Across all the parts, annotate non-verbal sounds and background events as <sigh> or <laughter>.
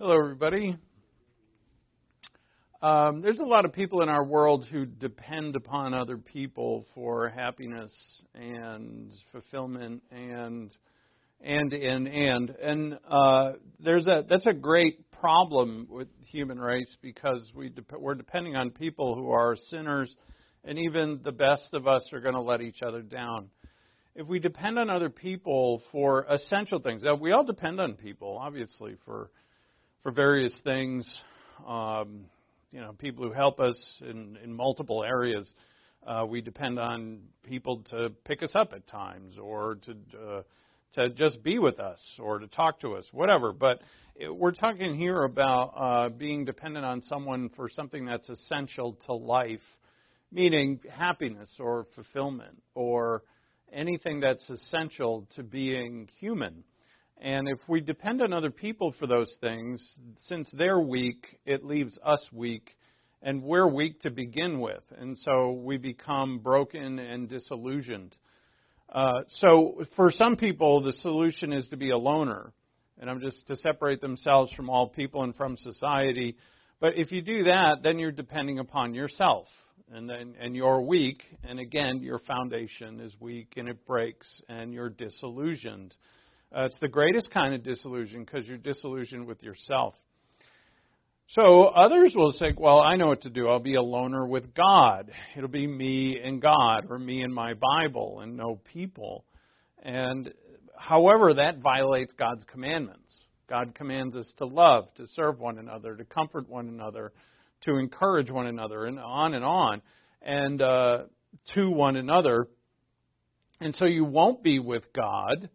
Hello, everybody. Um, there's a lot of people in our world who depend upon other people for happiness and fulfillment and and and and and uh, there's a that's a great problem with human race because we de- we're depending on people who are sinners, and even the best of us are going to let each other down. If we depend on other people for essential things, we all depend on people, obviously, for for various things. Um, you know, people who help us in, in multiple areas. Uh, we depend on people to pick us up at times, or to uh, to just be with us, or to talk to us, whatever. But it, we're talking here about uh, being dependent on someone for something that's essential to life, meaning happiness or fulfillment, or anything that's essential to being human. And if we depend on other people for those things, since they're weak, it leaves us weak, and we're weak to begin with. And so we become broken and disillusioned. Uh, so for some people, the solution is to be a loner, and I'm just to separate themselves from all people and from society. But if you do that, then you're depending upon yourself, and then and you're weak, and again, your foundation is weak, and it breaks, and you're disillusioned. Uh, it's the greatest kind of disillusion because you're disillusioned with yourself. So others will say, well, I know what to do. I'll be a loner with God. It'll be me and God, or me and my Bible, and no people. And however, that violates God's commandments. God commands us to love, to serve one another, to comfort one another, to encourage one another, and on and on, and uh, to one another. And so you won't be with God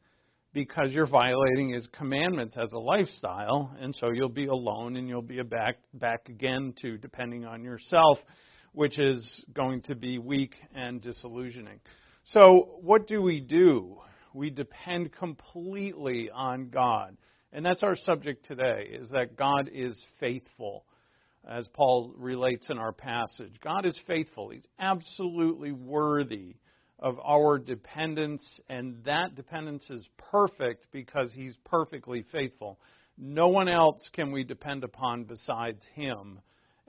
because you're violating his commandments as a lifestyle, and so you'll be alone and you'll be back back again to depending on yourself, which is going to be weak and disillusioning. So what do we do? We depend completely on God. And that's our subject today is that God is faithful. As Paul relates in our passage, God is faithful. He's absolutely worthy of our dependence, and that dependence is perfect because He's perfectly faithful. No one else can we depend upon besides Him,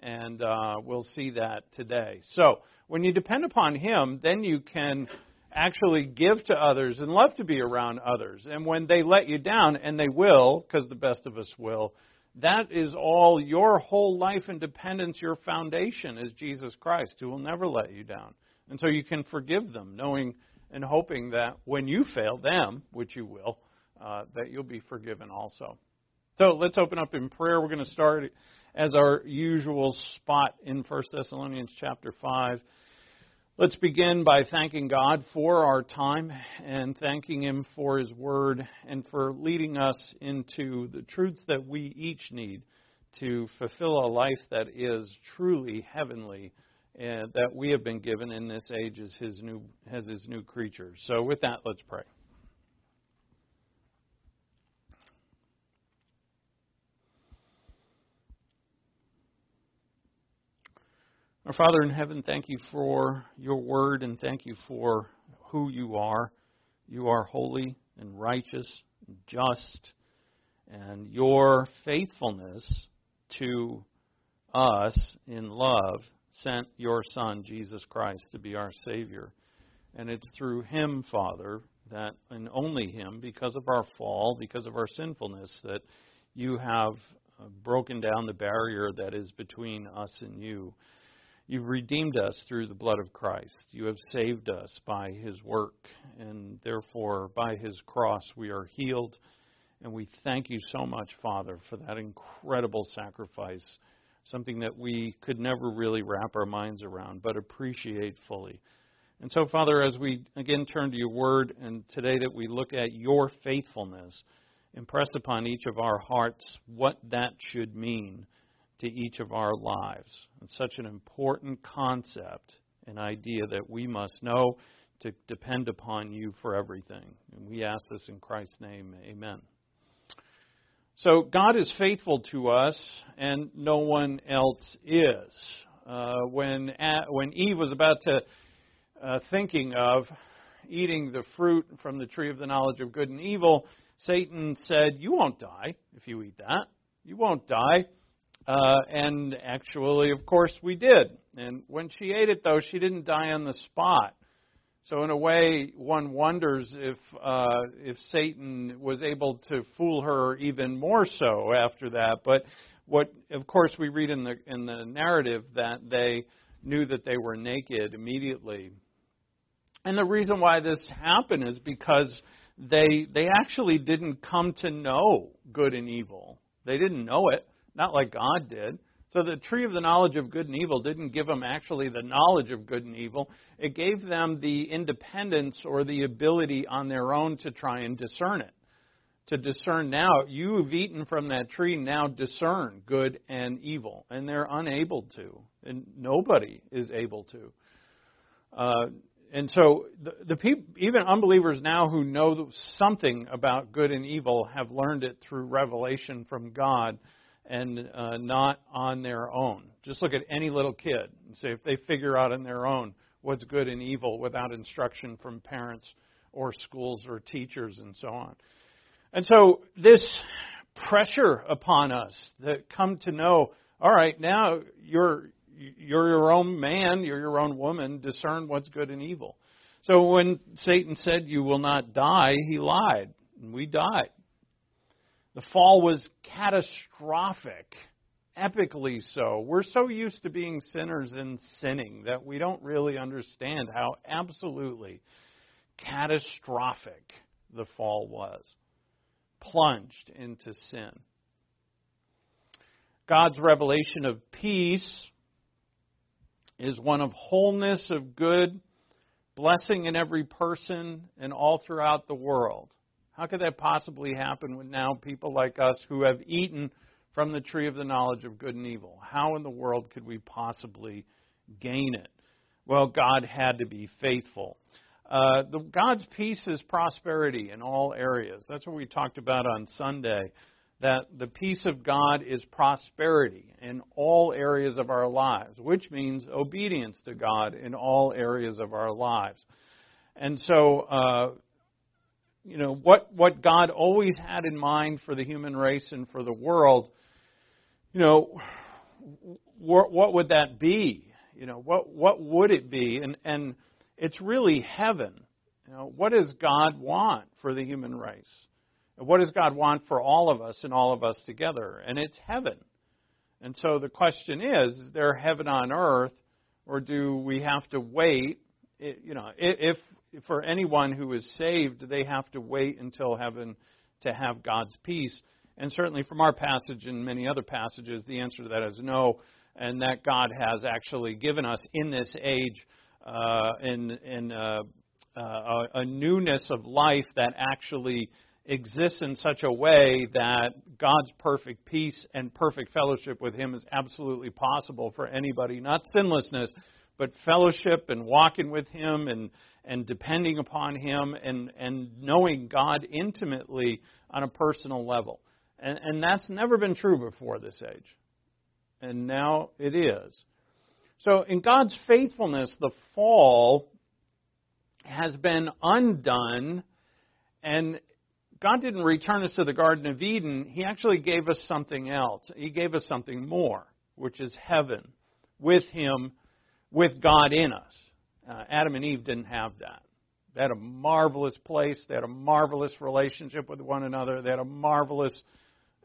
and uh, we'll see that today. So, when you depend upon Him, then you can actually give to others and love to be around others. And when they let you down, and they will, because the best of us will, that is all your whole life and dependence, your foundation is Jesus Christ, who will never let you down. And so you can forgive them, knowing and hoping that when you fail them, which you will, uh, that you'll be forgiven also. So let's open up in prayer. We're going to start as our usual spot in 1 Thessalonians chapter 5. Let's begin by thanking God for our time and thanking Him for His Word and for leading us into the truths that we each need to fulfill a life that is truly heavenly and that we have been given in this age as his new as his new creatures. So with that, let's pray. Our Father in heaven, thank you for your word and thank you for who you are. You are holy and righteous and just, and your faithfulness to us in love sent your Son, Jesus Christ, to be our Savior. And it's through Him, Father, that, and only Him, because of our fall, because of our sinfulness, that you have uh, broken down the barrier that is between us and you. You've redeemed us through the blood of Christ. You have saved us by His work, and therefore, by His cross, we are healed. And we thank you so much, Father, for that incredible sacrifice something that we could never really wrap our minds around, but appreciate fully. And so, Father, as we again turn to your word, and today that we look at your faithfulness, impress upon each of our hearts what that should mean to each of our lives. It's such an important concept, an idea that we must know to depend upon you for everything. And we ask this in Christ's name. Amen. So God is faithful to us, and no one else is. Uh, when when Eve was about to uh, thinking of eating the fruit from the tree of the knowledge of good and evil, Satan said, "You won't die if you eat that." You won't die. Uh, and actually, of course, we did. And when she ate it, though, she didn't die on the spot. So in a way, one wonders if uh, if Satan was able to fool her even more so after that. But what, of course, we read in the in the narrative that they knew that they were naked immediately. And the reason why this happened is because they they actually didn't come to know good and evil. They didn't know it, not like God did. So the tree of the knowledge of good and evil didn't give them actually the knowledge of good and evil. It gave them the independence or the ability on their own to try and discern it. To discern now, you've eaten from that tree, now discern good and evil. And they're unable to. And nobody is able to. Uh, and so the, the people, even unbelievers now who know something about good and evil have learned it through revelation from God and uh, not on their own. Just look at any little kid and say if they figure out on their own what's good and evil without instruction from parents or schools or teachers and so on. And so this pressure upon us that come to know, all right, now you're you're your own man, you're your own woman, discern what's good and evil. So when Satan said you will not die, he lied, and we died. The fall was catastrophic, epically so. We're so used to being sinners and sinning that we don't really understand how absolutely catastrophic the fall was. Plunged into sin. God's revelation of peace is one of wholeness, of good, blessing in every person and all throughout the world. How could that possibly happen when now people like us who have eaten from the tree of the knowledge of good and evil? How in the world could we possibly gain it? Well, God had to be faithful. Uh, the, God's peace is prosperity in all areas. That's what we talked about on Sunday. That the peace of God is prosperity in all areas of our lives, which means obedience to God in all areas of our lives. And so, uh, you know, what, what God always had in mind for the human race and for the world, you know, what, what would that be? You know, what, what would it be? And, and it's really heaven. You know, what does God want for the human race? What does God want for all of us and all of us together? And it's heaven. And so the question is, is there heaven on earth, or do we have to wait? You know, if for anyone who is saved, they have to wait until heaven to have God's peace. And certainly from our passage and many other passages, the answer to that is no, and that God has actually given us in this age uh, in, in uh, uh, a newness of life that actually exists in such a way that God's perfect peace and perfect fellowship with Him is absolutely possible for anybody. Not sinlessness, but fellowship and walking with Him and and depending upon Him and, and knowing God intimately on a personal level. And, and that's never been true before this age. And now it is. So, in God's faithfulness, the fall has been undone, and God didn't return us to the Garden of Eden. He actually gave us something else. He gave us something more, which is heaven, with Him, with God in us. Uh, Adam and Eve didn't have that. They had a marvelous place. They had a marvelous relationship with one another. They had a marvelous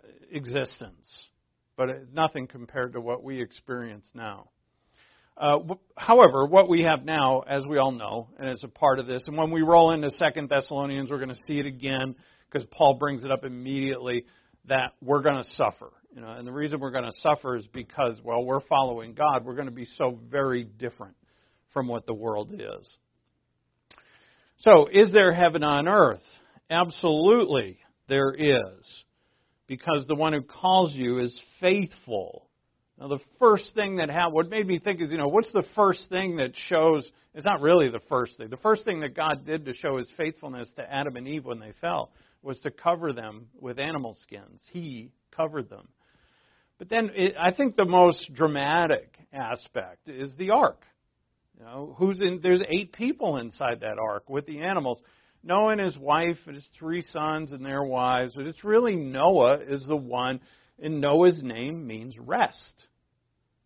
uh, existence. But nothing compared to what we experience now. Uh, however, what we have now, as we all know, and it's a part of this, and when we roll into Second Thessalonians, we're going to see it again because Paul brings it up immediately that we're going to suffer. You know, and the reason we're going to suffer is because, well, we're following God. We're going to be so very different from what the world is. So, is there heaven on earth? Absolutely, there is. Because the one who calls you is faithful. Now, the first thing that happened, what made me think is, you know, what's the first thing that shows, it's not really the first thing. The first thing that God did to show his faithfulness to Adam and Eve when they fell was to cover them with animal skins. He covered them. But then it, I think the most dramatic aspect is the ark. You know, who's in? There's eight people inside that ark with the animals. Noah and his wife and his three sons and their wives, but it's really Noah is the one. And Noah's name means rest.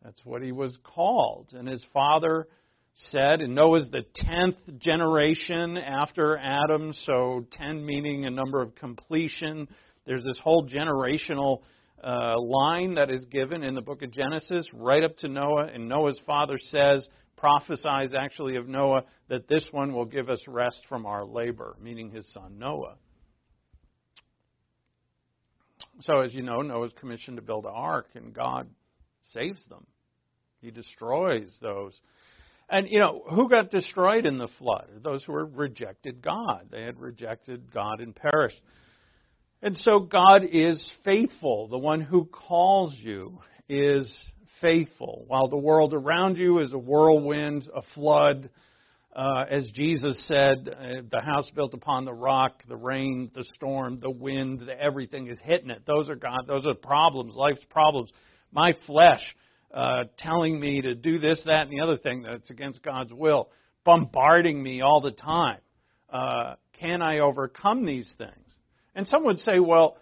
That's what he was called. And his father said, and Noah's the tenth generation after Adam, so ten meaning a number of completion. There's this whole generational uh, line that is given in the book of Genesis right up to Noah, and Noah's father says, prophesies actually of Noah, that this one will give us rest from our labor, meaning his son Noah. So, as you know, Noah's commissioned to build an ark, and God saves them. He destroys those. And, you know, who got destroyed in the flood? Those who had rejected God. They had rejected God and perished. And so God is faithful. The one who calls you is faithful. While the world around you is a whirlwind, a flood, uh, as Jesus said, uh, the house built upon the rock, the rain, the storm, the wind, the, everything is hitting it. Those are God. Those are problems, life's problems. My flesh uh, telling me to do this, that, and the other thing that's against God's will, bombarding me all the time. Uh, can I overcome these things? And some would say, well,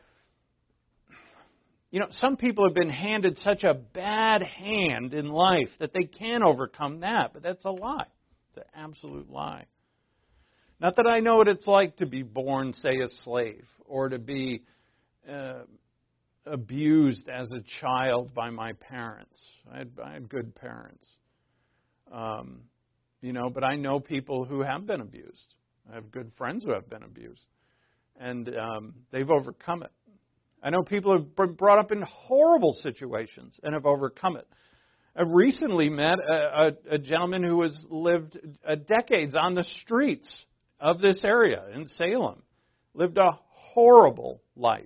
you know, some people have been handed such a bad hand in life that they can't overcome that, but that's a lie. It's an absolute lie. Not that I know what it's like to be born, say, a slave, or to be uh, abused as a child by my parents. I had, I had good parents. Um, you know, but I know people who have been abused. I have good friends who have been abused and um, they've overcome it. I know people have been brought up in horrible situations and have overcome it. I've recently met a, a, a gentleman who has lived decades on the streets of this area in Salem, lived a horrible life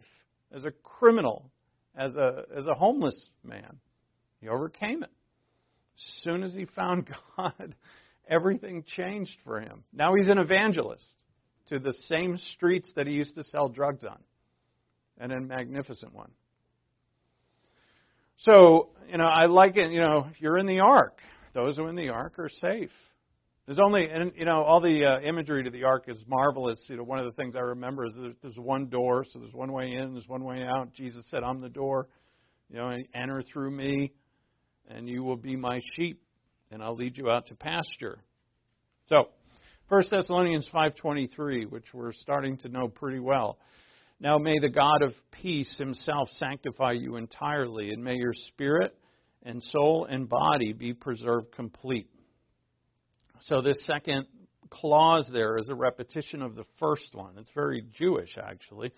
as a criminal, as a as a homeless man. He overcame it. As soon as he found <laughs> God, everything changed for him. Now he's an evangelist to the same streets that he used to sell drugs on, and a magnificent one. So, you know, I like it, you know, you're in the ark. Those who are in the ark are safe. There's only, and you know, all the uh, imagery to the ark is marvelous. You know, one of the things I remember is there's, there's one door, so there's one way in, there's one way out. Jesus said, "I'm the door. You know, enter through me, and you will be my sheep, and I'll lead you out to pasture." So, 1 Thessalonians 5:23, which we're starting to know pretty well. Now may the God of peace himself sanctify you entirely, and may your spirit and soul and body be preserved complete. So this second clause there is a repetition of the first one. It's very Jewish, actually.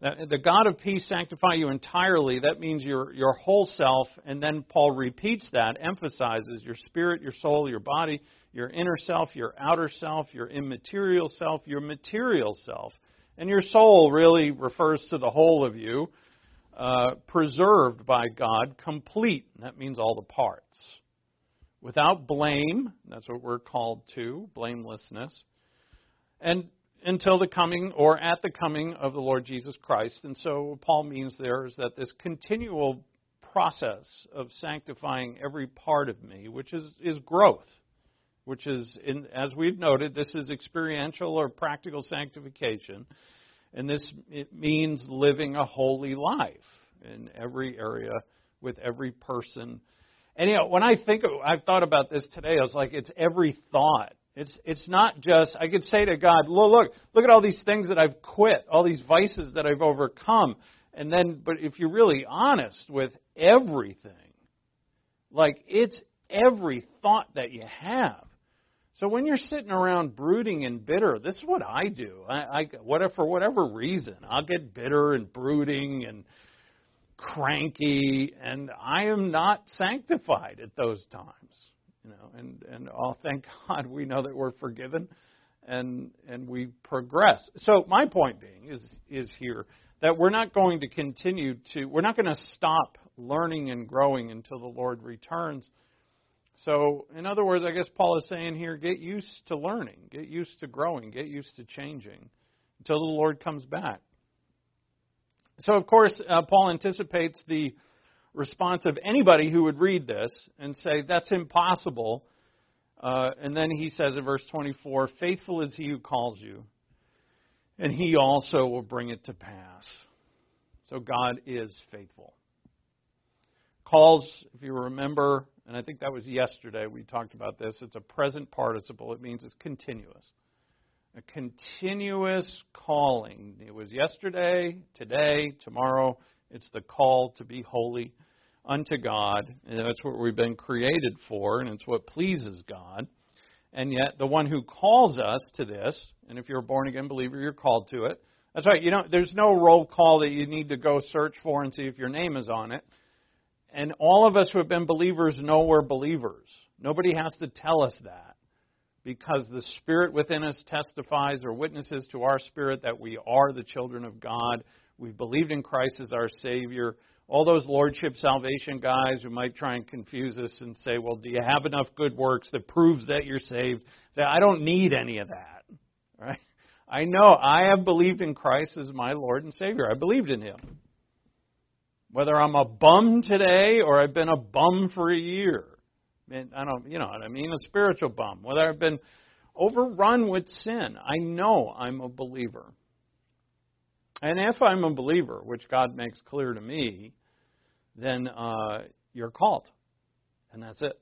The God of peace sanctify you entirely. That means your, your whole self. And then Paul repeats that, emphasizes your spirit, your soul, your body, your inner self, your outer self, your immaterial self, your material self. And your soul really refers to the whole of you, uh, preserved by God, complete. That means all the parts. Without blame, that's what we're called to, blamelessness. And until the coming or at the coming of the Lord Jesus Christ. And so, Paul means there is that this continual process of sanctifying every part of me, which is, is growth which is, in, as we've noted, this is experiential or practical sanctification. And this it means living a holy life in every area with every person. And you know, when I think of, I've thought about this today, I was like, it's every thought. It's it's not just I could say to God, look, look, look at all these things that I've quit, all these vices that I've overcome. And then but if you're really honest with everything, like it's every thought that you have. So when you're sitting around brooding and bitter, this is what I do. I, I for whatever reason, I'll get bitter and brooding and cranky, and I am not sanctified at those times. You know, and and oh, thank <laughs> God we know that we're forgiven, and and we progress. So my point being is is here that we're not going to continue to we're not going to stop learning and growing until the Lord returns so, in other words, I guess Paul is saying here get used to learning, get used to growing, get used to changing until the Lord comes back. So, of course, uh, Paul anticipates the response of anybody who would read this and say, that's impossible. Uh, and then he says in verse 24, faithful is he who calls you, and he also will bring it to pass. So, God is faithful. Calls, if you remember, and I think that was yesterday we talked about this, it's a present participle. It means it's continuous. A continuous calling. It was yesterday, today, tomorrow. It's the call to be holy unto God. And that's what we've been created for, and it's what pleases God. And yet, the one who calls us to this, and if you're a born again believer, you're called to it. That's right. You know, there's no roll call that you need to go search for and see if your name is on it. And all of us who have been believers know we're believers. Nobody has to tell us that because the Spirit within us testifies or witnesses to our spirit that we are the children of God. We've believed in Christ as our Savior all those lordship salvation guys who might try and confuse us and say, well, do you have enough good works that proves that you're saved? Say, I don't need any of that. Right? I know I have believed in Christ as my Lord and Savior. I believed in Him. Whether I'm a bum today or I've been a bum for a year. I don't, you know what I mean? A spiritual bum. Whether I've been overrun with sin, I know I'm a believer. And if I'm a believer, which God makes clear to me, then uh, you're called. And that's it.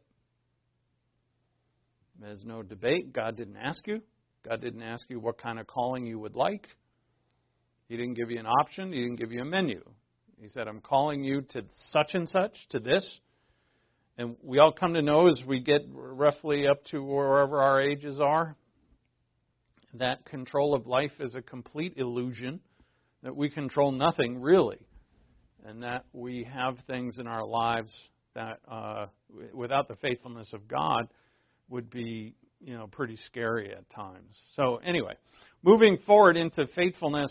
There's no debate. God didn't ask you. God didn't ask you what kind of calling you would like. He didn't give you an option. He didn't give you a menu. He said, I'm calling you to such and such, to this. And we all come to know as we get roughly up to wherever our ages are that control of life is a complete illusion, that we control nothing really and that we have things in our lives that, uh, without the faithfulness of God, would be you know pretty scary at times. So anyway, moving forward into faithfulness,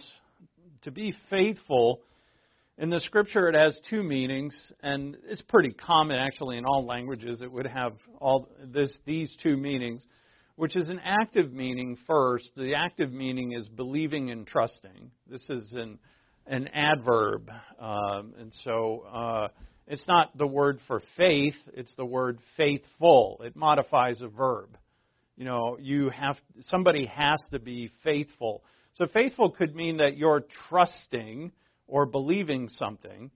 to be faithful. In the scripture, it has two meanings, and it's pretty common actually in all languages. It would have all this, these two meanings, which is an active meaning first. The active meaning is believing and trusting. This is an an adverb. Um, and so uh, it's not the word for faith, it's the word faithful. It modifies a verb. You know, you have somebody has to be faithful. So faithful could mean that you're trusting or believing something.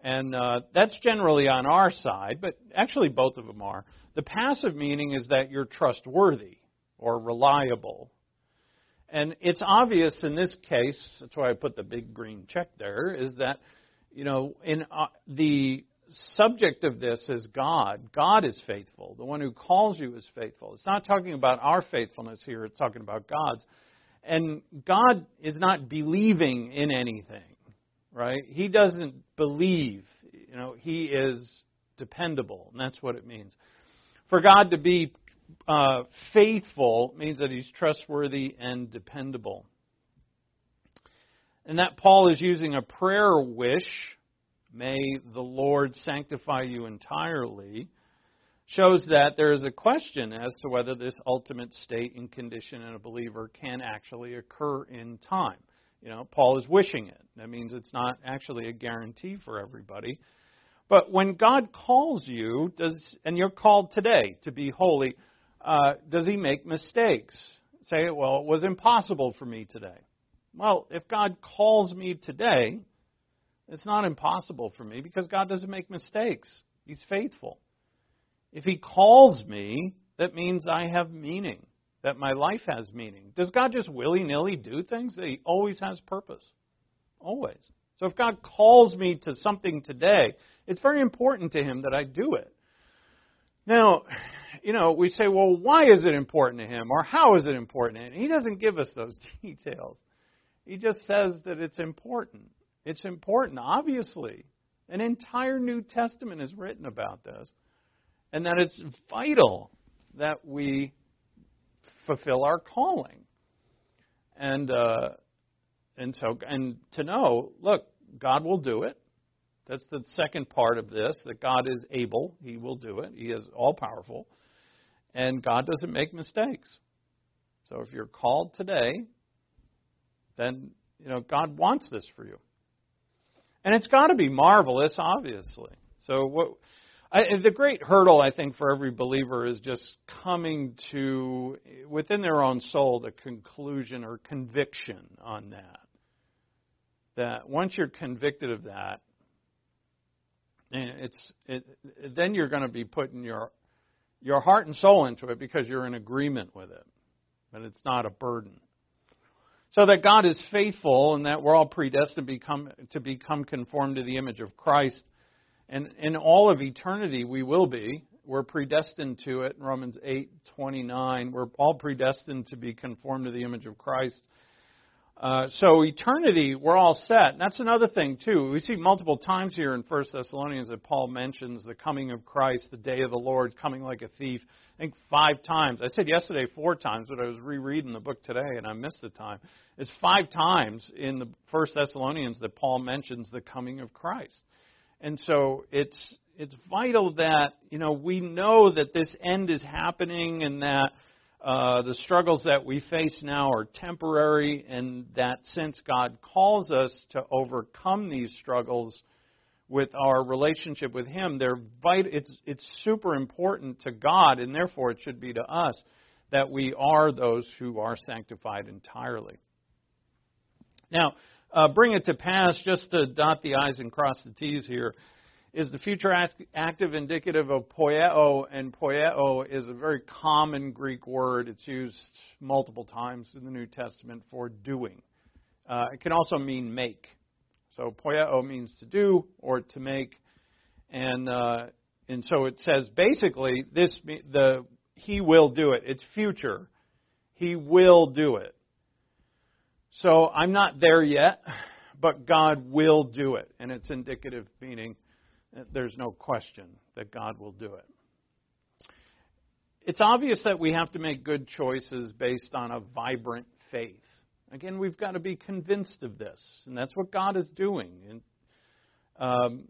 And uh, that's generally on our side, but actually both of them are. The passive meaning is that you're trustworthy or reliable and it's obvious in this case, that's why I put the big green check there, is that, you know, in uh, the subject of this is God. God is faithful. The one who calls you is faithful. It's not talking about our faithfulness here, it's talking about God's. And God is not believing in anything, right? He doesn't believe. You know, He is dependable, and that's what it means. For God to be uh, faithful means that he's trustworthy and dependable. And that Paul is using a prayer wish, may the Lord sanctify you entirely, shows that there is a question as to whether this ultimate state and condition in a believer can actually occur in time. You know, Paul is wishing it. That means it's not actually a guarantee for everybody. But when God calls you, does and you're called today to be holy, uh, does he make mistakes? Say, well, it was impossible for me today. Well, if God calls me today, it's not impossible for me because God doesn't make mistakes. He's faithful. If He calls me, that means I have meaning, that my life has meaning. Does God just willy nilly do things? He always has purpose. Always. So if God calls me to something today, it's very important to Him that I do it. Now, you know, we say, well, why is it important to him? Or how is it important? And he doesn't give us those <laughs> details. He just says that it's important. It's important, obviously. An entire New Testament is written about this. And that it's vital that we fulfill our calling. And, uh, and so, and to know, look, God will do it. That's the second part of this that God is able, He will do it. He is all powerful. And God doesn't make mistakes. So if you're called today, then you know God wants this for you. And it's got to be marvelous, obviously. So what I, the great hurdle I think for every believer is just coming to within their own soul the conclusion or conviction on that. That once you're convicted of that, And it's it, then you're going to be putting your your heart and soul into it because you're in agreement with it, but it's not a burden. So that God is faithful and that we're all predestined become to become conformed to the image of Christ, and in all of eternity we will be. We're predestined to it. Romans eight twenty nine. We're all predestined to be conformed to the image of Christ. Uh, so eternity, we're all set. And that's another thing too. We see multiple times here in First Thessalonians that Paul mentions the coming of Christ, the day of the Lord, coming like a thief. I think five times. I said yesterday four times, but I was rereading the book today and I missed the time. It's five times in the First Thessalonians that Paul mentions the coming of Christ. And so it's it's vital that you know we know that this end is happening and that uh, the struggles that we face now are temporary, and that since God calls us to overcome these struggles with our relationship with Him, they're vital, it's, it's super important to God, and therefore it should be to us that we are those who are sanctified entirely. Now, uh, bring it to pass, just to dot the I's and cross the T's here is the future active indicative of poieo, and poieo is a very common Greek word. It's used multiple times in the New Testament for doing. Uh, it can also mean make. So poieo means to do or to make, and uh, and so it says basically this the he will do it. It's future. He will do it. So I'm not there yet, but God will do it, and it's indicative meaning there's no question that God will do it. It's obvious that we have to make good choices based on a vibrant faith. Again, we've got to be convinced of this, and that's what God is doing. And, um,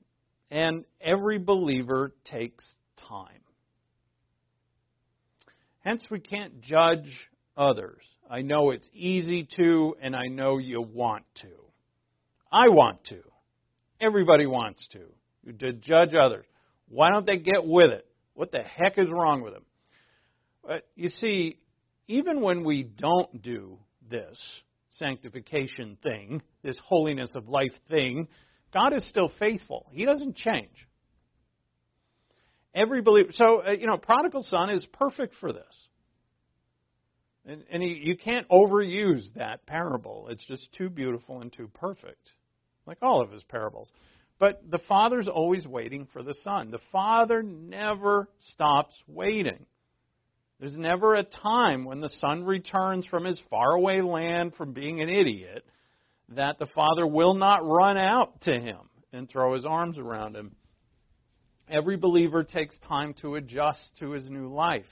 and every believer takes time. Hence, we can't judge others. I know it's easy to, and I know you want to. I want to. Everybody wants to to judge others. Why don't they get with it? What the heck is wrong with them? But you see, even when we don't do this sanctification thing, this holiness of life thing, God is still faithful. He doesn't change. Every believer. So, uh, you know, prodigal son is perfect for this. And, and he, you can't overuse that parable. It's just too beautiful and too perfect, like all of his parables. But the Father's always waiting for the Son. The Father never stops waiting. There's never a time when the Son returns from his faraway land from being an idiot that the Father will not run out to him and throw his arms around him. Every believer takes time to adjust to his new life.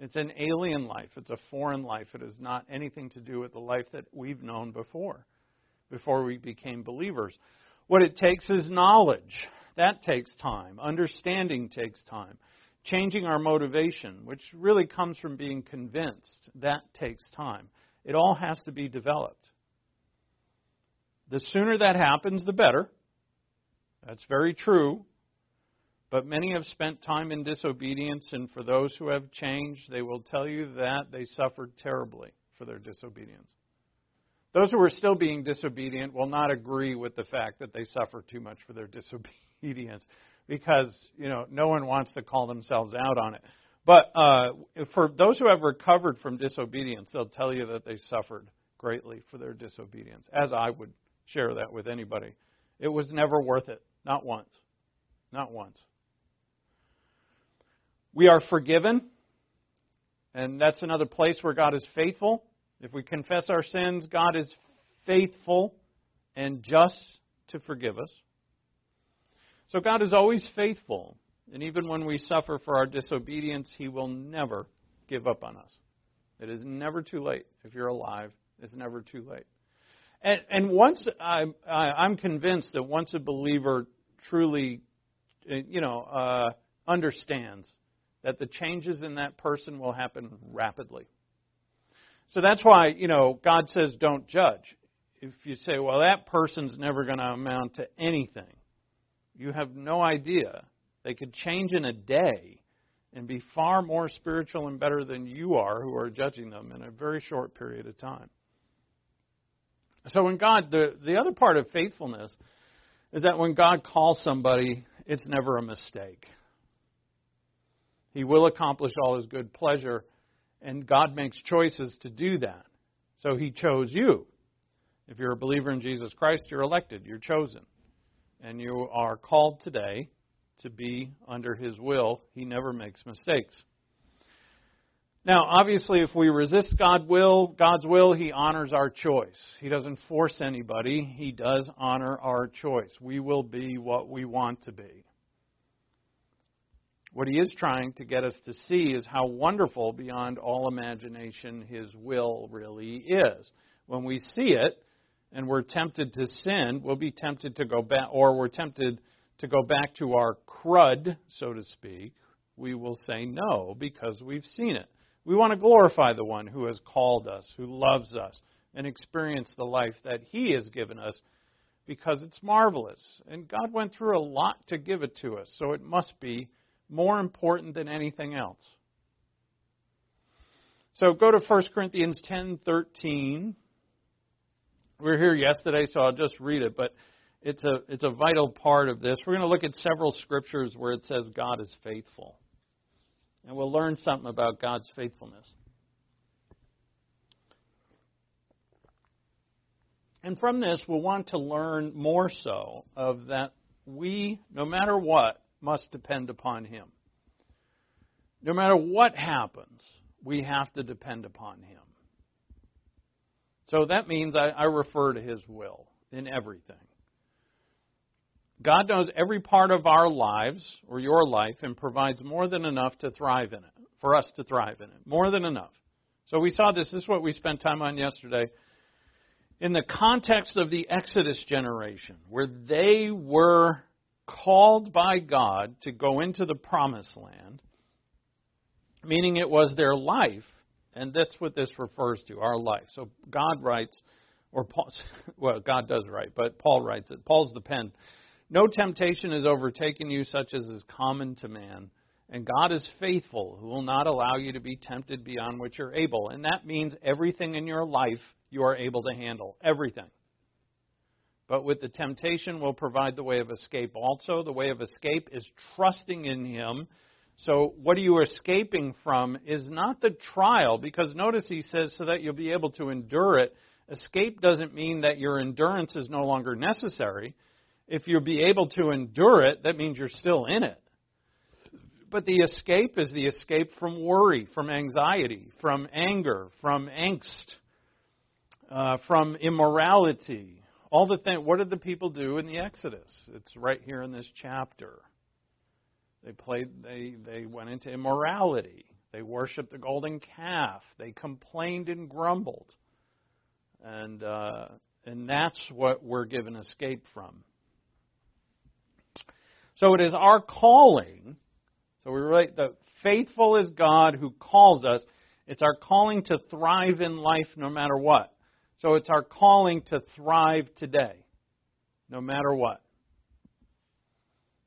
It's an alien life, it's a foreign life. It has not anything to do with the life that we've known before, before we became believers. What it takes is knowledge. That takes time. Understanding takes time. Changing our motivation, which really comes from being convinced, that takes time. It all has to be developed. The sooner that happens, the better. That's very true. But many have spent time in disobedience, and for those who have changed, they will tell you that they suffered terribly for their disobedience. Those who are still being disobedient will not agree with the fact that they suffer too much for their <laughs> disobedience because, you know, no one wants to call themselves out on it. But uh, for those who have recovered from disobedience, they'll tell you that they suffered greatly for their disobedience, as I would share that with anybody. It was never worth it. Not once. Not once. We are forgiven, and that's another place where God is faithful. If we confess our sins, God is faithful and just to forgive us. So God is always faithful. And even when we suffer for our disobedience, He will never give up on us. It is never too late. If you're alive, it's never too late. And, and once I, I'm convinced that once a believer truly, you know, uh, understands that the changes in that person will happen rapidly. So that's why, you know, God says don't judge. If you say, well, that person's never going to amount to anything, you have no idea. They could change in a day and be far more spiritual and better than you are who are judging them in a very short period of time. So when God, the, the other part of faithfulness is that when God calls somebody it's never a mistake. He will accomplish all his good pleasure, and God makes choices to do that. So he chose you. If you're a believer in Jesus Christ, you're elected, you're chosen. And you are called today to be under his will. He never makes mistakes. Now, obviously, if we resist God will, God's will, He honors our choice. He doesn't force anybody. He does honor our choice. We will be what we want to be. What He is trying to get us to see is how wonderful, beyond all imagination, His will really is. When we see it and we're tempted to sin, we'll be tempted to go back, or we're tempted to go back to our crud, so to speak. We will say no because we've seen it. We want to glorify the one who has called us, who loves us, and experience the life that he has given us because it's marvelous. And God went through a lot to give it to us, so it must be more important than anything else. So go to 1 Corinthians 10:13. We were here yesterday, so I'll just read it, but it's a it's a vital part of this. We're going to look at several scriptures where it says God is faithful and we'll learn something about God's faithfulness. And from this, we'll want to learn more so of that we, no matter what, must depend upon Him. No matter what happens, we have to depend upon Him. So that means I, I refer to His will in everything. God knows every part of our lives or your life and provides more than enough to thrive in it, for us to thrive in it. More than enough. So we saw this. This is what we spent time on yesterday. In the context of the Exodus generation, where they were called by God to go into the promised land, meaning it was their life, and that's what this refers to, our life. So God writes, or Paul, <laughs> well, God does write, but Paul writes it. Paul's the pen. No temptation has overtaken you such as is common to man. And God is faithful, who will not allow you to be tempted beyond what you're able. And that means everything in your life you are able to handle. Everything. But with the temptation will provide the way of escape also. The way of escape is trusting in Him. So what are you escaping from is not the trial, because notice he says so that you'll be able to endure it. Escape doesn't mean that your endurance is no longer necessary if you'll be able to endure it, that means you're still in it. But the escape is the escape from worry, from anxiety, from anger, from angst, uh, from immorality. All the things. What did the people do in the Exodus? It's right here in this chapter. They played. They they went into immorality. They worshipped the golden calf. They complained and grumbled, and uh, and that's what we're given escape from. So it is our calling. So we relate the faithful is God who calls us. It's our calling to thrive in life no matter what. So it's our calling to thrive today, no matter what.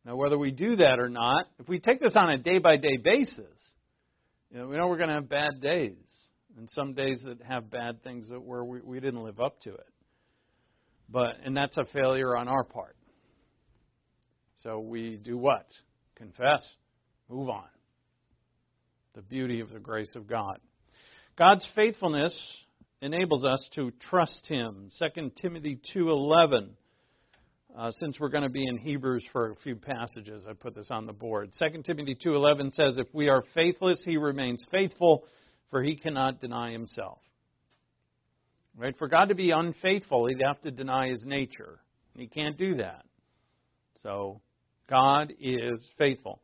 Now, whether we do that or not, if we take this on a day by day basis, you know, we know we're going to have bad days, and some days that have bad things that where we, we didn't live up to it. But and that's a failure on our part. So we do what? Confess, move on. The beauty of the grace of God. God's faithfulness enables us to trust him. 2 Timothy 2:11 uh, since we're going to be in Hebrews for a few passages, I put this on the board. 2 Timothy 2:11 says, "If we are faithless, he remains faithful, for he cannot deny himself." Right? For God to be unfaithful, he'd have to deny his nature. He can't do that. So God is faithful.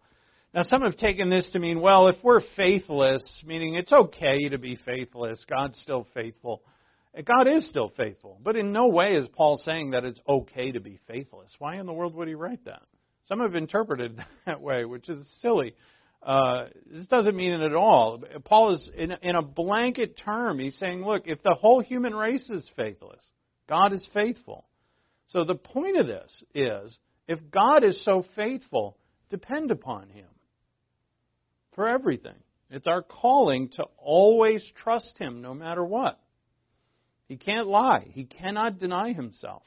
Now, some have taken this to mean, well, if we're faithless, meaning it's okay to be faithless, God's still faithful. God is still faithful. But in no way is Paul saying that it's okay to be faithless. Why in the world would he write that? Some have interpreted <laughs> that way, which is silly. Uh, this doesn't mean it at all. Paul is, in, in a blanket term, he's saying, look, if the whole human race is faithless, God is faithful. So the point of this is if God is so faithful, depend upon Him for everything. It's our calling to always trust Him no matter what. He can't lie, He cannot deny Himself.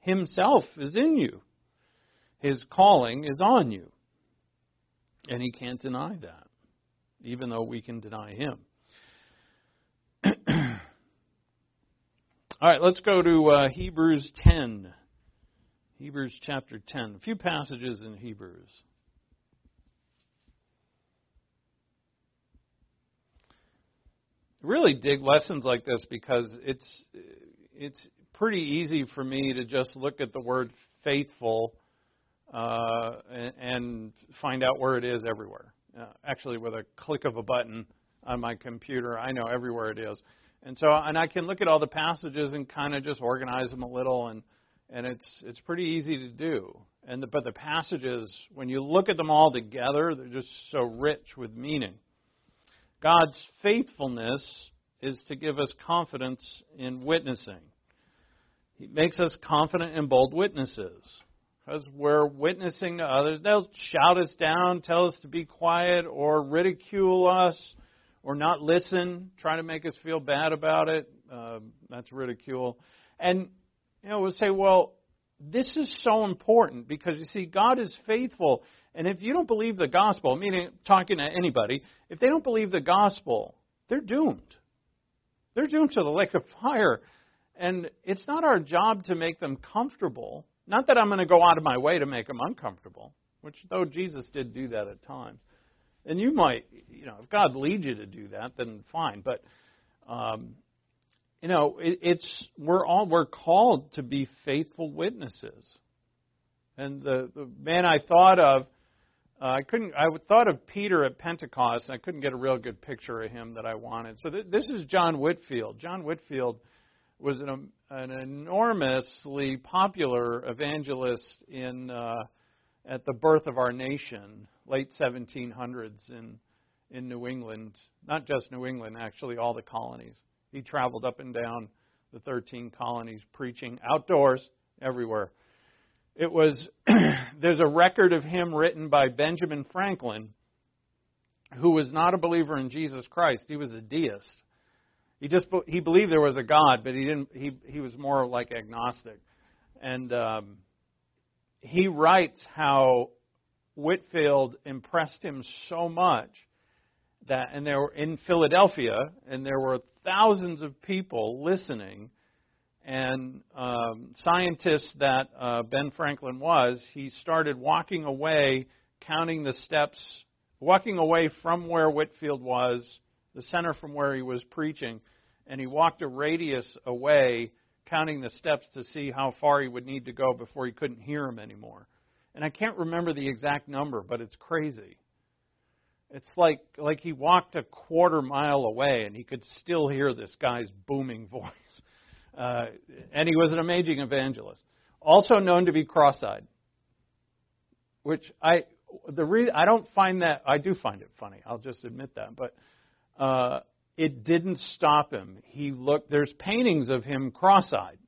Himself is in you. His calling is on you. And he can't deny that, even though we can deny him. <clears throat> All right, let's go to uh, Hebrews 10. Hebrews chapter 10. A few passages in Hebrews. Really dig lessons like this because it's it's pretty easy for me to just look at the word faithful uh, and, and find out where it is everywhere. Uh, actually, with a click of a button on my computer, I know everywhere it is. And so, and I can look at all the passages and kind of just organize them a little, and and it's it's pretty easy to do. And the, but the passages, when you look at them all together, they're just so rich with meaning. God's faithfulness is to give us confidence in witnessing. He makes us confident and bold witnesses. Because we're witnessing to others. They'll shout us down, tell us to be quiet, or ridicule us, or not listen, try to make us feel bad about it. Uh, that's ridicule. And, you know, we'll say, well, this is so important because you see, God is faithful. And if you don't believe the gospel, meaning talking to anybody, if they don't believe the gospel, they're doomed. They're doomed to the lake of fire. And it's not our job to make them comfortable. Not that I'm going to go out of my way to make them uncomfortable, which though Jesus did do that at times. And you might, you know, if God leads you to do that, then fine. But, um, you know, it, it's we're all we're called to be faithful witnesses. And the, the man I thought of, uh, I couldn't. I thought of Peter at Pentecost. And I couldn't get a real good picture of him that I wanted. So th- this is John Whitefield. John Whitefield was an, an enormously popular evangelist in uh, at the birth of our nation, late 1700s in in New England. Not just New England, actually, all the colonies. He traveled up and down the 13 colonies, preaching outdoors everywhere. It was <clears throat> there's a record of him written by Benjamin Franklin, who was not a believer in Jesus Christ. He was a deist. He just he believed there was a God, but he didn't. He he was more like agnostic, and um, he writes how Whitefield impressed him so much that, and there were in Philadelphia, and there were thousands of people listening. And um, scientist that uh, Ben Franklin was, he started walking away, counting the steps, walking away from where Whitefield was, the center from where he was preaching, and he walked a radius away, counting the steps to see how far he would need to go before he couldn't hear him anymore. And I can't remember the exact number, but it's crazy. It's like like he walked a quarter mile away and he could still hear this guy's booming <laughs> voice. Uh, and he was an amazing evangelist, also known to be cross-eyed. Which I the re- I don't find that I do find it funny. I'll just admit that, but uh, it didn't stop him. He looked. There's paintings of him cross-eyed,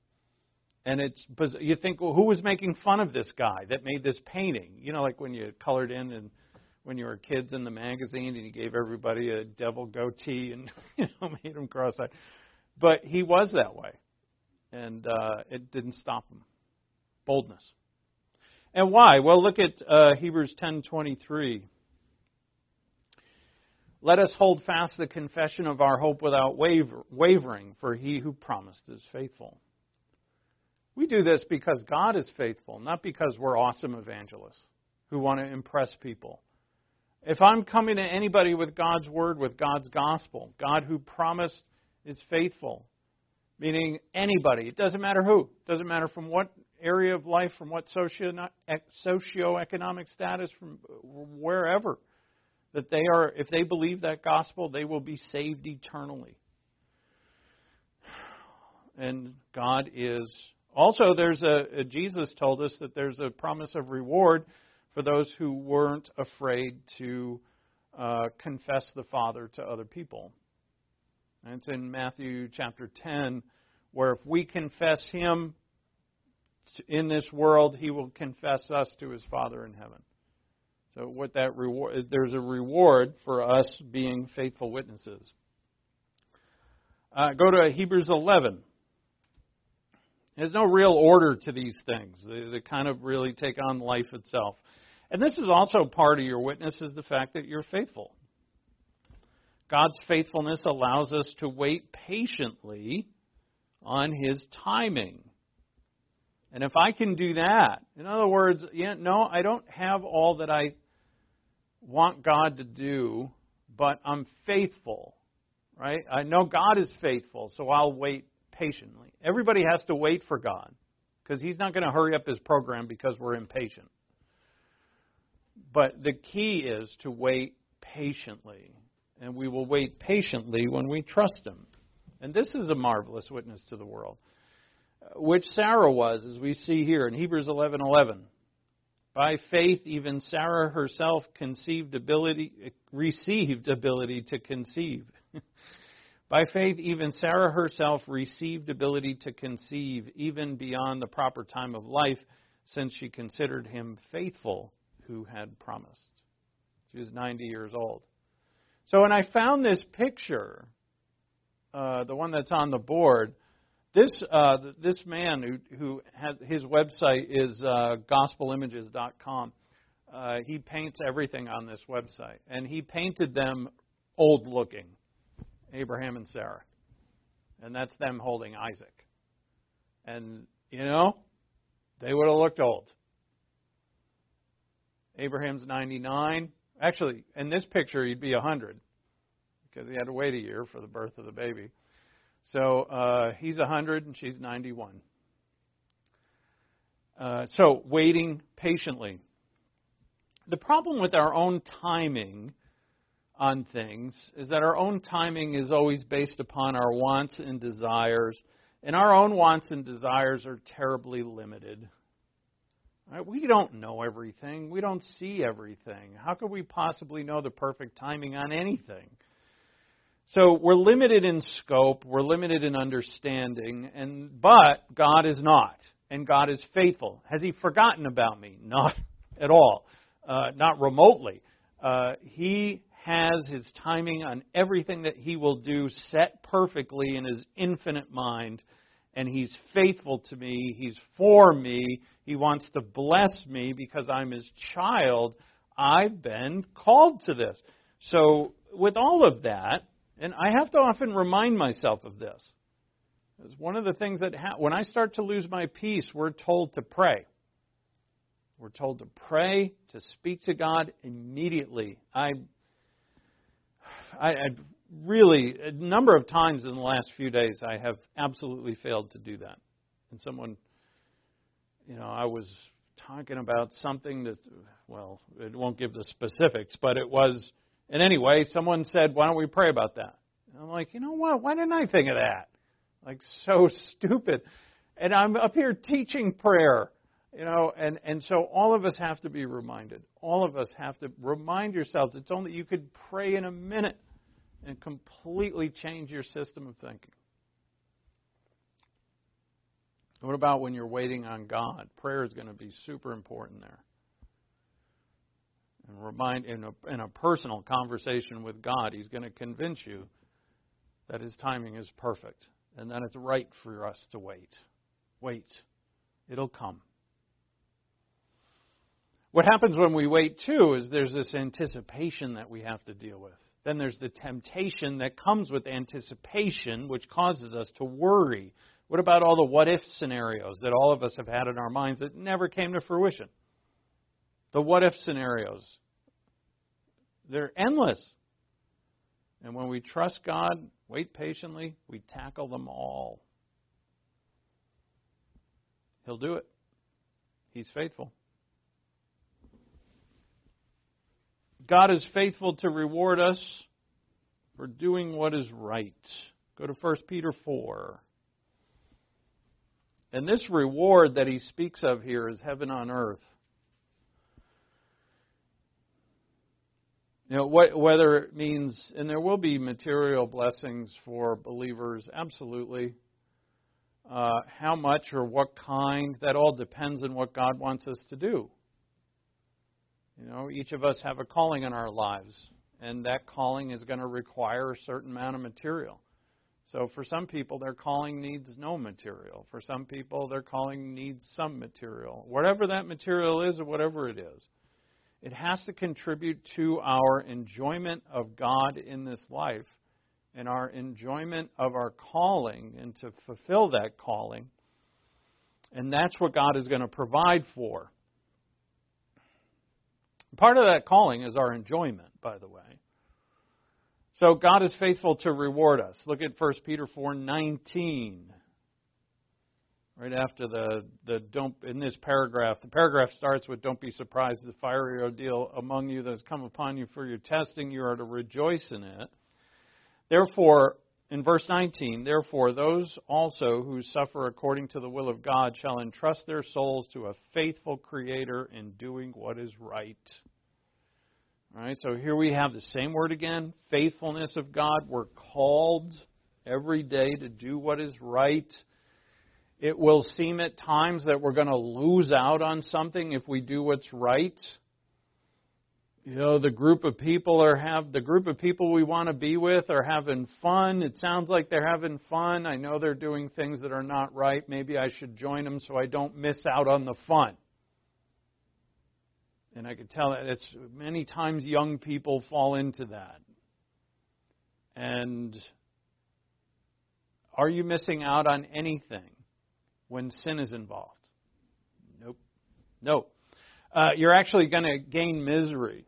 and it's you think, well, who was making fun of this guy that made this painting? You know, like when you colored in and when you were kids in the magazine and you gave everybody a devil goatee and <laughs> you know made them cross-eyed. But he was that way, and uh, it didn't stop him. Boldness. And why? Well, look at uh, Hebrews 10:23. Let us hold fast the confession of our hope without waver, wavering, for he who promised is faithful. We do this because God is faithful, not because we're awesome evangelists who want to impress people. If I'm coming to anybody with God's word, with God's gospel, God who promised is faithful, meaning anybody, it doesn't matter who, it doesn't matter from what area of life, from what socio socioeconomic status, from wherever that they are, if they believe that gospel, they will be saved eternally. And God is also there's a Jesus told us that there's a promise of reward for those who weren't afraid to uh, confess the Father to other people. And it's in Matthew chapter 10, where if we confess Him in this world, He will confess us to His Father in heaven. So what that reward there's a reward for us being faithful witnesses. Uh, go to Hebrews 11. There's no real order to these things. They, they kind of really take on life itself. And this is also part of your witness is the fact that you're faithful. God's faithfulness allows us to wait patiently on His timing. And if I can do that, in other words, yeah, no, I don't have all that I want God to do, but I'm faithful, right? I know God is faithful, so I'll wait patiently. Everybody has to wait for God because He's not going to hurry up His program because we're impatient. But the key is to wait patiently. And we will wait patiently when we trust Him. And this is a marvelous witness to the world, uh, which Sarah was, as we see here in Hebrews 11:11. 11. By faith, even Sarah herself conceived ability, uh, received ability to conceive. <laughs> By faith, even Sarah herself received ability to conceive, even beyond the proper time of life, since she considered him faithful who had promised. She was 90 years old. So when I found this picture, uh, the one that's on the board, this uh, this man who who has his website is uh, gospelimages.com. Uh, he paints everything on this website, and he painted them old looking, Abraham and Sarah, and that's them holding Isaac, and you know, they would have looked old. Abraham's 99. Actually, in this picture, he'd be 100 because he had to wait a year for the birth of the baby. So uh, he's 100 and she's 91. Uh, so waiting patiently. The problem with our own timing on things is that our own timing is always based upon our wants and desires, and our own wants and desires are terribly limited. Right? We don't know everything. We don't see everything. How could we possibly know the perfect timing on anything? So we're limited in scope, we're limited in understanding, and but God is not, and God is faithful. Has He forgotten about me? Not <laughs> at all, uh, not remotely. Uh, he has His timing on everything that He will do set perfectly in His infinite mind, and He's faithful to me. He's for me. He wants to bless me because I'm His child. I've been called to this. So with all of that and I have to often remind myself of this. It's one of the things that ha- when I start to lose my peace, we're told to pray. We're told to pray, to speak to God immediately. I, I, I really, a number of times in the last few days, I have absolutely failed to do that. And someone, you know, I was talking about something that, well, it won't give the specifics, but it was and anyway, someone said, Why don't we pray about that? And I'm like, You know what? Why didn't I think of that? Like, so <laughs> stupid. And I'm up here teaching prayer. You know, and, and so all of us have to be reminded. All of us have to remind yourselves it's only you could pray in a minute and completely change your system of thinking. What about when you're waiting on God? Prayer is going to be super important there and remind in a, in a personal conversation with God, He's going to convince you that His timing is perfect and that it's right for us to wait. Wait, it'll come. What happens when we wait too is there's this anticipation that we have to deal with. Then there's the temptation that comes with anticipation, which causes us to worry. What about all the what if scenarios that all of us have had in our minds that never came to fruition? the what if scenarios. They're endless. And when we trust God, wait patiently, we tackle them all. He'll do it. He's faithful. God is faithful to reward us for doing what is right. Go to 1 Peter 4. And this reward that he speaks of here is heaven on earth. You know, whether it means, and there will be material blessings for believers, absolutely. Uh, how much or what kind, that all depends on what God wants us to do. You know, each of us have a calling in our lives, and that calling is going to require a certain amount of material. So for some people, their calling needs no material. For some people, their calling needs some material. Whatever that material is, or whatever it is, it has to contribute to our enjoyment of God in this life and our enjoyment of our calling and to fulfill that calling. And that's what God is going to provide for. Part of that calling is our enjoyment, by the way. So God is faithful to reward us. Look at 1 Peter 4:19. Right after the the don't in this paragraph, the paragraph starts with don't be surprised at the fiery ordeal among you that has come upon you for your testing, you are to rejoice in it. Therefore, in verse 19, therefore those also who suffer according to the will of God shall entrust their souls to a faithful creator in doing what is right. All right, so here we have the same word again faithfulness of God. We're called every day to do what is right. It will seem at times that we're going to lose out on something if we do what's right. You know, the group of people are have the group of people we want to be with are having fun. It sounds like they're having fun. I know they're doing things that are not right. Maybe I should join them so I don't miss out on the fun. And I could tell that it's many times young people fall into that. And are you missing out on anything when sin is involved? Nope. Nope. Uh, you're actually going to gain misery.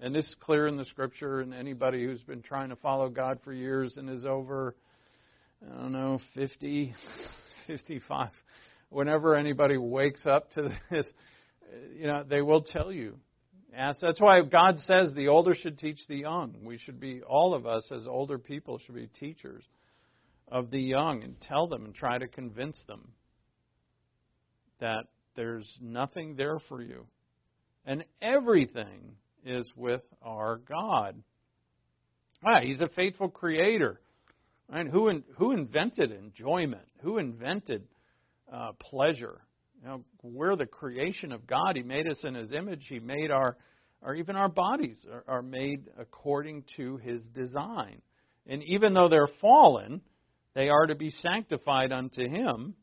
And this is clear in the scripture, and anybody who's been trying to follow God for years and is over, I don't know, 50, <laughs> 55, whenever anybody wakes up to <laughs> this, you know, they will tell you. That's why God says the older should teach the young. We should be, all of us as older people should be teachers of the young and tell them and try to convince them that there's nothing there for you. And everything is with our God. Ah, he's a faithful creator. Right? Who, in, who invented enjoyment? Who invented uh, pleasure? You know, we're the creation of God. He made us in His image. He made our, or even our bodies are, are made according to His design. And even though they're fallen, they are to be sanctified unto Him.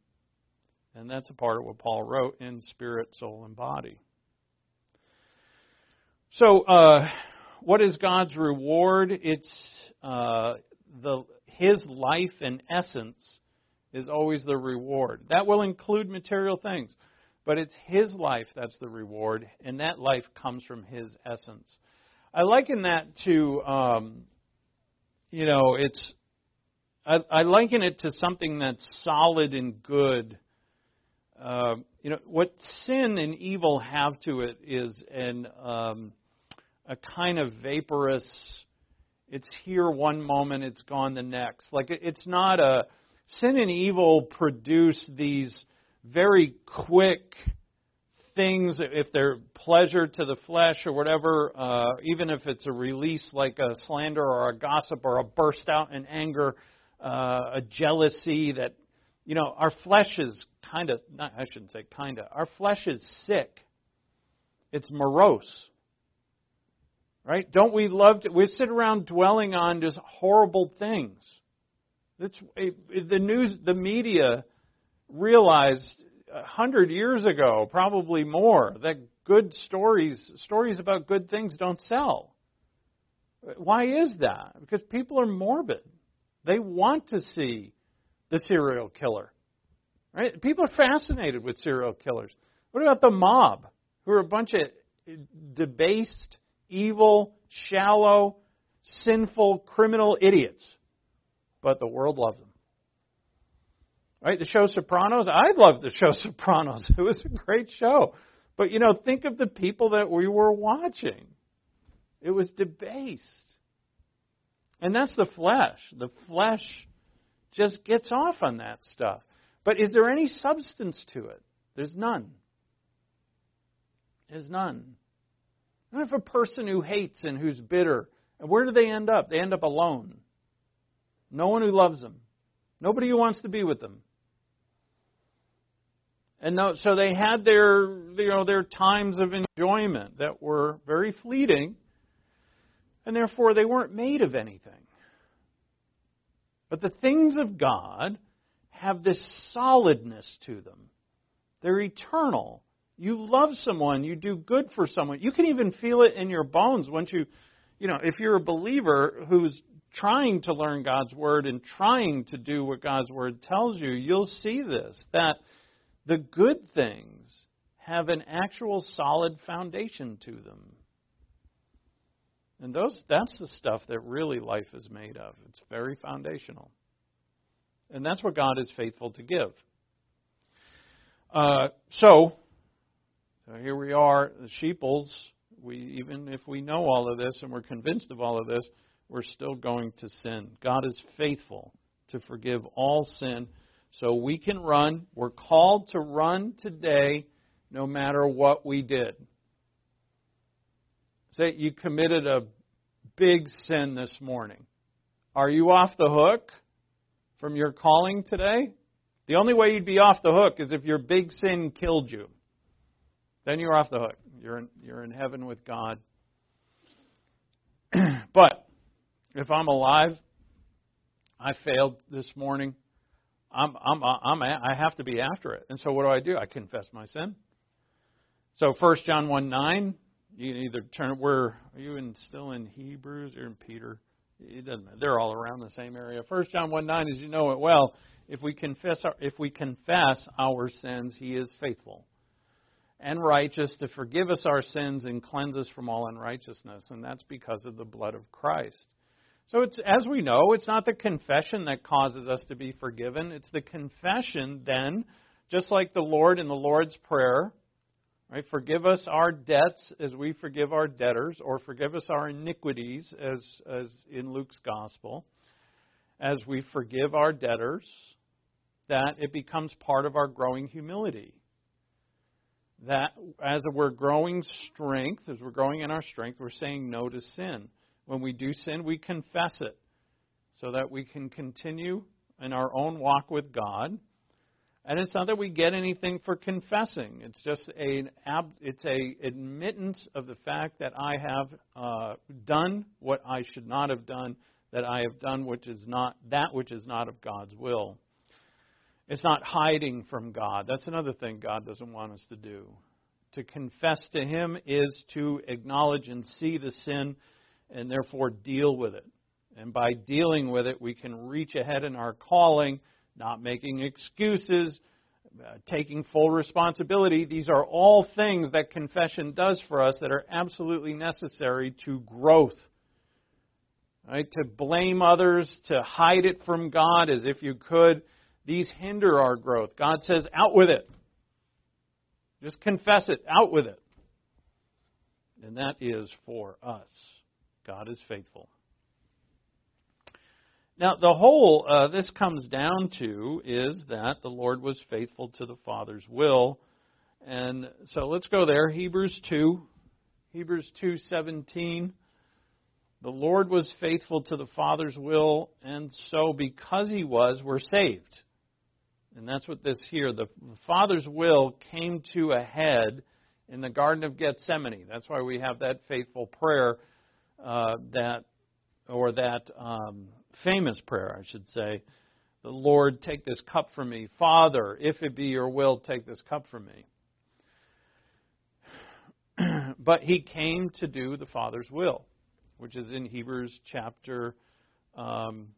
And that's a part of what Paul wrote in spirit, soul, and body. So, uh, what is God's reward? It's uh, the His life and essence is always the reward. That will include material things, but it's His life that's the reward, and that life comes from His essence. I liken that to, um, you know, it's. I, I liken it to something that's solid and good. Uh, you know what sin and evil have to it is an um, a kind of vaporous. It's here one moment, it's gone the next. Like it's not a sin and evil produce these very quick things, if they're pleasure to the flesh or whatever, uh, even if it's a release like a slander or a gossip or a burst out in anger, uh, a jealousy that, you know, our flesh is kind of, I shouldn't say kind of, our flesh is sick. It's morose. Right? Don't we love to, we sit around dwelling on just horrible things. That's, the news, the media realized a hundred years ago, probably more, that good stories, stories about good things don't sell. Why is that? Because people are morbid. They want to see the serial killer. Right? People are fascinated with serial killers. What about the mob, who are a bunch of debased, evil, shallow, sinful, criminal idiots? But the world loves them. Right? The show Sopranos, I loved the show <laughs> Sopranos. It was a great show. But you know, think of the people that we were watching. It was debased. And that's the flesh. The flesh just gets off on that stuff. But is there any substance to it? There's none. There's none. What if a person who hates and who's bitter, and where do they end up? They end up alone. No one who loves them. Nobody who wants to be with them. And no, so they had their, you know, their times of enjoyment that were very fleeting, and therefore they weren't made of anything. But the things of God have this solidness to them. They're eternal. You love someone, you do good for someone. You can even feel it in your bones once you, you know, if you're a believer who's trying to learn God's Word and trying to do what God's Word tells you, you'll see this that the good things have an actual solid foundation to them. And those that's the stuff that really life is made of. It's very foundational. And that's what God is faithful to give. Uh, so, so here we are, the sheeples. We even if we know all of this and we're convinced of all of this, we're still going to sin. God is faithful to forgive all sin. So we can run. We're called to run today no matter what we did. Say you committed a big sin this morning. Are you off the hook from your calling today? The only way you'd be off the hook is if your big sin killed you. Then you're off the hook. You're in, you're in heaven with God. but if I'm alive, I failed this morning. I'm, I'm, I'm, I have to be after it. And so what do I do? I confess my sin. So 1 John 1 9, you can either turn, it where, are you in, still in Hebrews or in Peter? It doesn't matter. They're all around the same area. 1 John 1 9, as you know it well, if we confess our, if we confess our sins, he is faithful and righteous to forgive us our sins and cleanse us from all unrighteousness. And that's because of the blood of Christ. So it's as we know, it's not the confession that causes us to be forgiven. It's the confession then, just like the Lord in the Lord's Prayer, right? Forgive us our debts as we forgive our debtors, or forgive us our iniquities as as in Luke's gospel, as we forgive our debtors, that it becomes part of our growing humility. That as we're growing strength, as we're growing in our strength, we're saying no to sin. When we do sin, we confess it so that we can continue in our own walk with God. And it's not that we get anything for confessing. It's just a it's a admittance of the fact that I have uh, done what I should not have done, that I have done which is not that which is not of God's will. It's not hiding from God. That's another thing God doesn't want us to do. To confess to Him is to acknowledge and see the sin and therefore deal with it. And by dealing with it, we can reach ahead in our calling, not making excuses, uh, taking full responsibility. These are all things that confession does for us that are absolutely necessary to growth. Right? To blame others, to hide it from God as if you could, these hinder our growth. God says, out with it. Just confess it, out with it. And that is for us. God is faithful. Now, the whole uh, this comes down to is that the Lord was faithful to the Father's will. And so let's go there. Hebrews 2. Hebrews 2:17. The Lord was faithful to the Father's will, and so because he was, we're saved. And that's what this here, the Father's will came to a head in the Garden of Gethsemane. That's why we have that faithful prayer uh, that, or that um, famous prayer, I should say, the Lord, take this cup from me. Father, if it be your will, take this cup from me. <clears throat> but he came to do the Father's will, which is in Hebrews chapter um,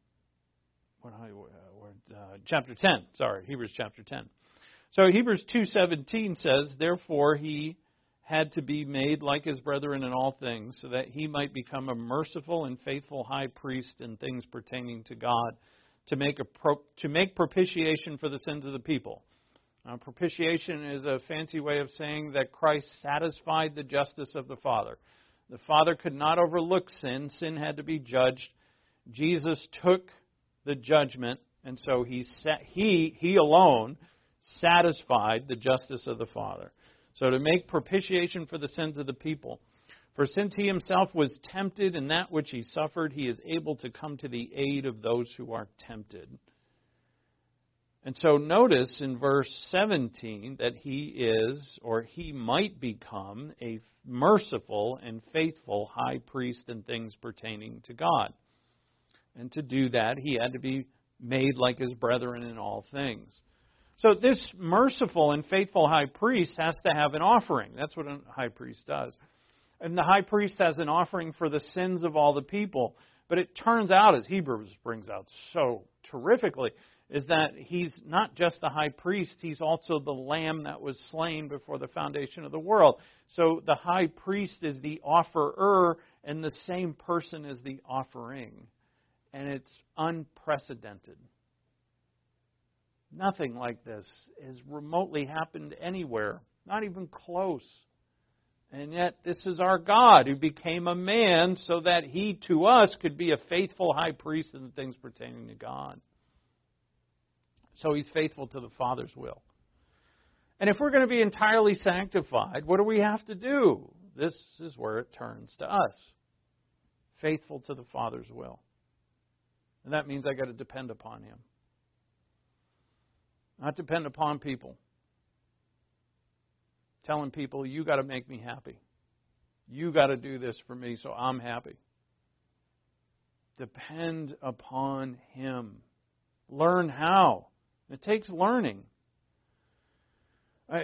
what, uh, uh, chapter 10. Sorry, Hebrews chapter 10. So Hebrews 2:17 says, "Therefore he had to be made like his brethren in all things, so that he might become a merciful and faithful high priest in things pertaining to God, to make, a pro, to make propitiation for the sins of the people. Propitiation is a fancy way of saying that Christ satisfied the justice of the Father. The Father could not overlook sin, sin had to be judged. Jesus took the judgment, and so he, he, he alone satisfied the justice of the Father. So to make propitiation for the sins of the people. For since he himself was tempted in that which he suffered, he is able to come to the aid of those who are tempted. And so notice in verse 17 that he is, or he might become, a merciful and faithful high priest in things pertaining to God. And to do that, he had to be made like his brethren in all things. So this merciful and faithful high priest has to have an offering. That's what a high priest does. And the high priest has an offering for the sins of all the people. But it turns out, as Hebrews brings out so terrifically, is that he's not just the high priest, he's also the lamb that was slain before the foundation of the world. So the high priest is the offerer, and the same person is the offering. And it's unprecedented. Nothing like this has remotely happened anywhere, not even close. And yet, this is our God who became a man so that he to us could be a faithful high priest in the things pertaining to God. So he's faithful to the Father's will. And if we're going to be entirely sanctified, what do we have to do? This is where it turns to us faithful to the Father's will. And that means I got to depend upon him. Not depend upon people. Telling people, you got to make me happy. You got to do this for me so I'm happy. Depend upon Him. Learn how. It takes learning. I,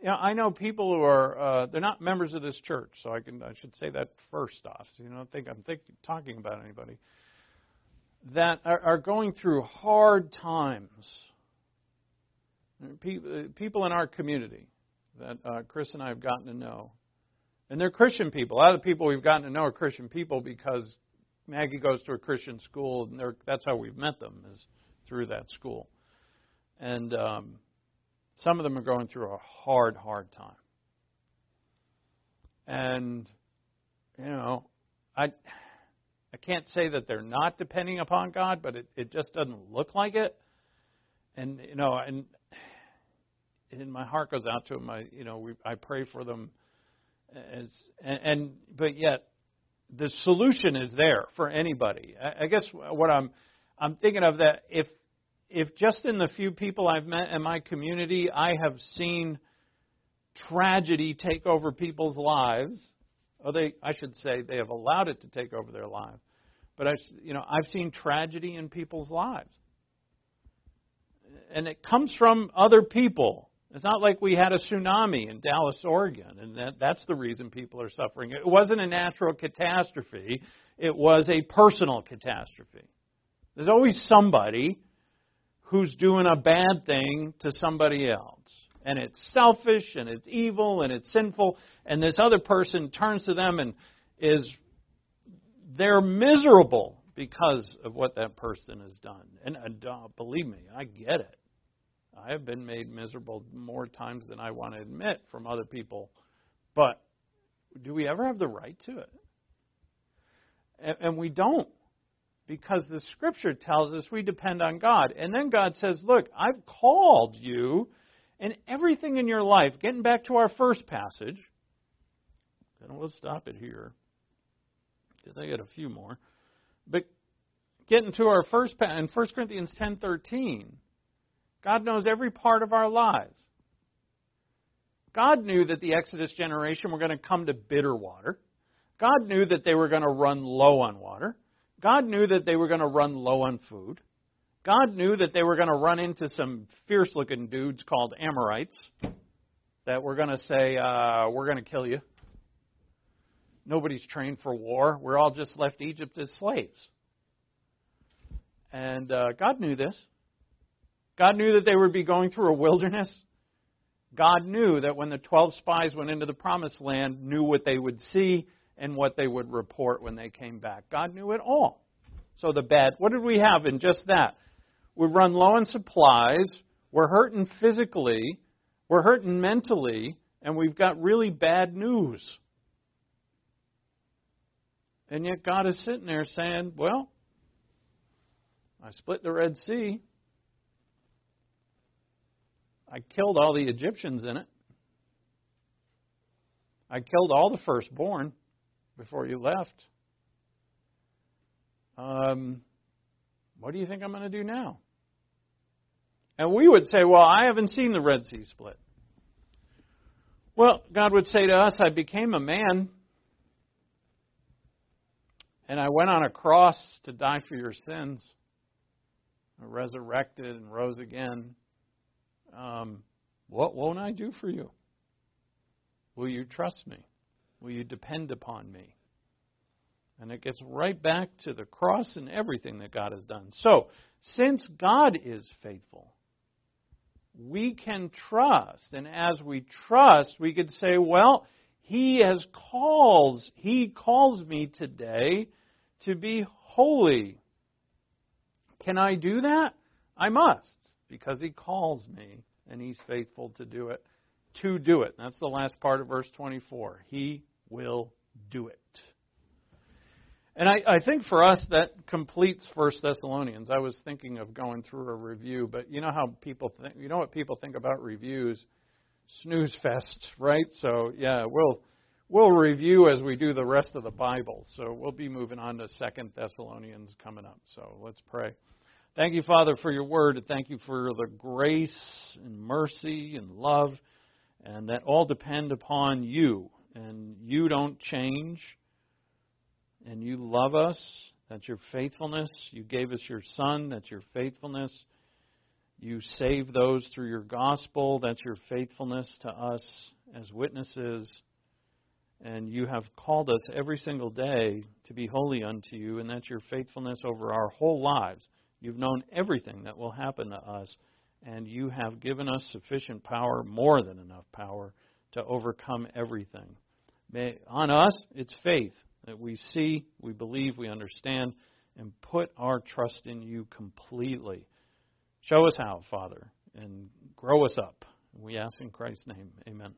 you know, I know people who are uh, they're not members of this church, so I can I should say that first off. So you don't think I'm think, talking about anybody that are, are going through hard times people in our community that uh, Chris and I have gotten to know. And they're Christian people. A lot of the people we've gotten to know are Christian people because Maggie goes to a Christian school, and that's how we've met them, is through that school. And um, some of them are going through a hard, hard time. And, you know, I. I can't say that they're not depending upon God, but it, it just doesn't look like it. And you know, and and my heart goes out to them. I, you know, we, I pray for them, as and, and but yet the solution is there for anybody. I, I guess what I'm I'm thinking of that if if just in the few people I've met in my community, I have seen tragedy take over people's lives. Or they, I should say, they have allowed it to take over their lives. But I, you know, I've seen tragedy in people's lives, and it comes from other people. It's not like we had a tsunami in Dallas, Oregon, and that, that's the reason people are suffering. It wasn't a natural catastrophe, it was a personal catastrophe. There's always somebody who's doing a bad thing to somebody else. And it's selfish and it's evil and it's sinful. And this other person turns to them and is, they're miserable because of what that person has done. And uh, believe me, I get it. I have been made miserable more times than I want to admit from other people. But do we ever have the right to it? And, and we don't. Because the scripture tells us we depend on God. And then God says, Look, I've called you, and everything in your life, getting back to our first passage, and we'll stop it here, because I got a few more. But getting to our first passage in 1 Corinthians 10:13, God knows every part of our lives. God knew that the Exodus generation were going to come to bitter water. God knew that they were going to run low on water. God knew that they were going to run low on food. God knew that they were going to run into some fierce looking dudes called Amorites that were going to say, uh, We're going to kill you. Nobody's trained for war. We're all just left Egypt as slaves. And uh, God knew this. God knew that they would be going through a wilderness. God knew that when the 12 spies went into the promised land, knew what they would see and what they would report when they came back. God knew it all. So the bad, what did we have in just that? We run low on supplies, we're hurting physically, we're hurting mentally, and we've got really bad news. And yet God is sitting there saying, Well, I split the Red Sea. I killed all the Egyptians in it. I killed all the firstborn before you left. Um, what do you think I'm going to do now? And we would say, Well, I haven't seen the Red Sea split. Well, God would say to us, I became a man, and I went on a cross to die for your sins. I resurrected and rose again, um, what won't I do for you? Will you trust me? Will you depend upon me? And it gets right back to the cross and everything that God has done. So, since God is faithful, we can trust. And as we trust, we could say, well, He has calls, He calls me today to be holy. Can I do that? I must, because He calls me and He's faithful to do it. To do it. That's the last part of verse 24. He will do it. And I, I think for us that completes First Thessalonians. I was thinking of going through a review, but you know how people think. You know what people think about reviews? Snooze fest, right? So yeah, we'll we'll review as we do the rest of the Bible. So we'll be moving on to Second Thessalonians coming up. So let's pray. Thank you, Father, for your word. Thank you for the grace and mercy and love, and that all depend upon you. And you don't change and you love us. That's your faithfulness. You gave us your Son. That's your faithfulness. You save those through your gospel. That's your faithfulness to us as witnesses. And you have called us every single day to be holy unto you, and that's your faithfulness over our whole lives. You've known everything that will happen to us, and you have given us sufficient power, more than enough power, to overcome everything. May, on us, it's faith that we see, we believe, we understand, and put our trust in you completely. Show us how, Father, and grow us up. We ask in Christ's name. Amen.